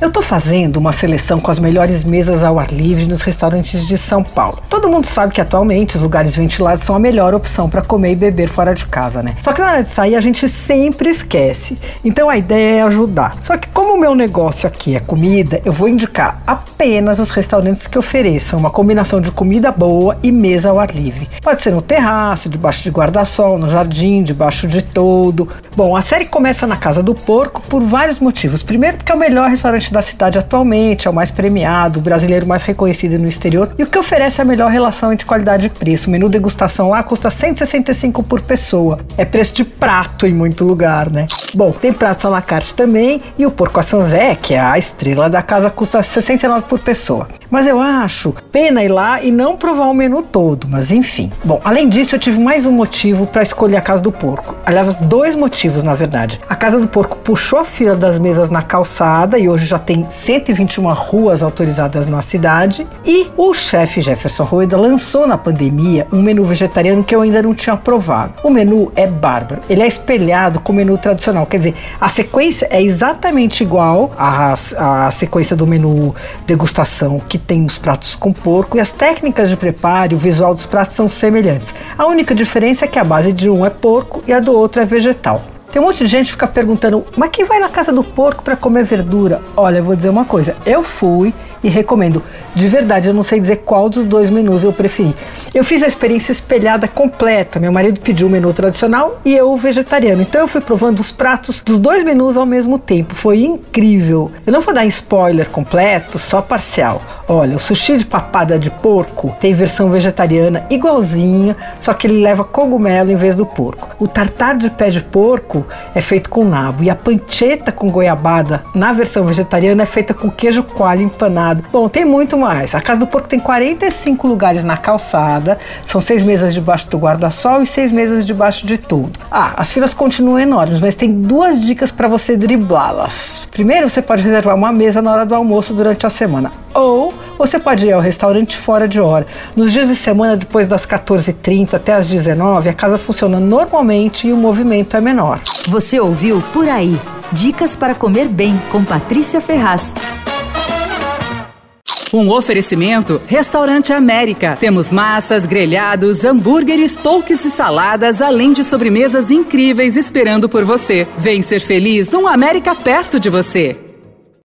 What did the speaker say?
Eu estou fazendo uma seleção com as melhores mesas ao ar livre nos restaurantes de São Paulo. Todo mundo sabe que atualmente os lugares ventilados são a melhor opção para comer e beber fora de casa, né? Só que na hora de sair a gente sempre esquece. Então a ideia é ajudar. Só que como o meu negócio aqui é comida, eu vou indicar apenas os restaurantes que ofereçam uma combinação de comida boa e mesa ao ar livre. Pode ser no terraço, debaixo de guarda-sol, no jardim, debaixo de todo. Bom, a série começa na Casa do Porco por vários motivos. Primeiro, porque é o melhor restaurante da cidade atualmente, é o mais premiado, o brasileiro mais reconhecido no exterior e o que oferece a melhor relação entre qualidade e preço. O menu degustação lá custa 165 por pessoa. É preço de prato em muito lugar, né? Bom, tem pratos à la carte também e o porco a Sanzé, que é a estrela da casa, custa 69 por pessoa. Mas eu acho pena ir lá e não provar o menu todo, mas enfim. Bom, além disso, eu tive mais um motivo para escolher a Casa do Porco. Aliás, dois motivos, na verdade. A Casa do Porco puxou a fila das mesas na calçada e hoje já tem 121 ruas autorizadas na cidade. E o chefe Jefferson Rueda lançou na pandemia um menu vegetariano que eu ainda não tinha provado. O menu é bárbaro. Ele é espelhado com o menu tradicional. Quer dizer, a sequência é exatamente igual à, à sequência do menu degustação, que tem os pratos com porco, e as técnicas de preparo e o visual dos pratos são semelhantes. A única diferença é que a base de um é porco e a do outro é vegetal. Tem um monte de gente que fica perguntando, mas quem vai na casa do porco para comer verdura? Olha, eu vou dizer uma coisa, eu fui e recomendo. De verdade, eu não sei dizer qual dos dois menus eu preferi. Eu fiz a experiência espelhada completa. Meu marido pediu o menu tradicional e eu o vegetariano. Então eu fui provando os pratos dos dois menus ao mesmo tempo. Foi incrível. Eu não vou dar spoiler completo, só parcial. Olha, o sushi de papada de porco tem versão vegetariana igualzinha, só que ele leva cogumelo em vez do porco. O tartar de pé de porco é feito com nabo e a pancheta com goiabada na versão vegetariana é feita com queijo coalho empanado. Bom, tem muito mais. A Casa do Porco tem 45 lugares na calçada, são seis mesas debaixo do guarda-sol e seis mesas debaixo de tudo. Ah, as filas continuam enormes, mas tem duas dicas para você driblá-las. Primeiro, você pode reservar uma mesa na hora do almoço durante a semana. Ou você pode ir ao restaurante fora de hora. Nos dias de semana, depois das 14h30 até as 19 a casa funciona normalmente e o movimento é menor. Você ouviu Por Aí. Dicas para comer bem com Patrícia Ferraz. Um oferecimento Restaurante América. Temos massas, grelhados, hambúrgueres, polques e saladas, além de sobremesas incríveis esperando por você. Vem ser feliz num América perto de você.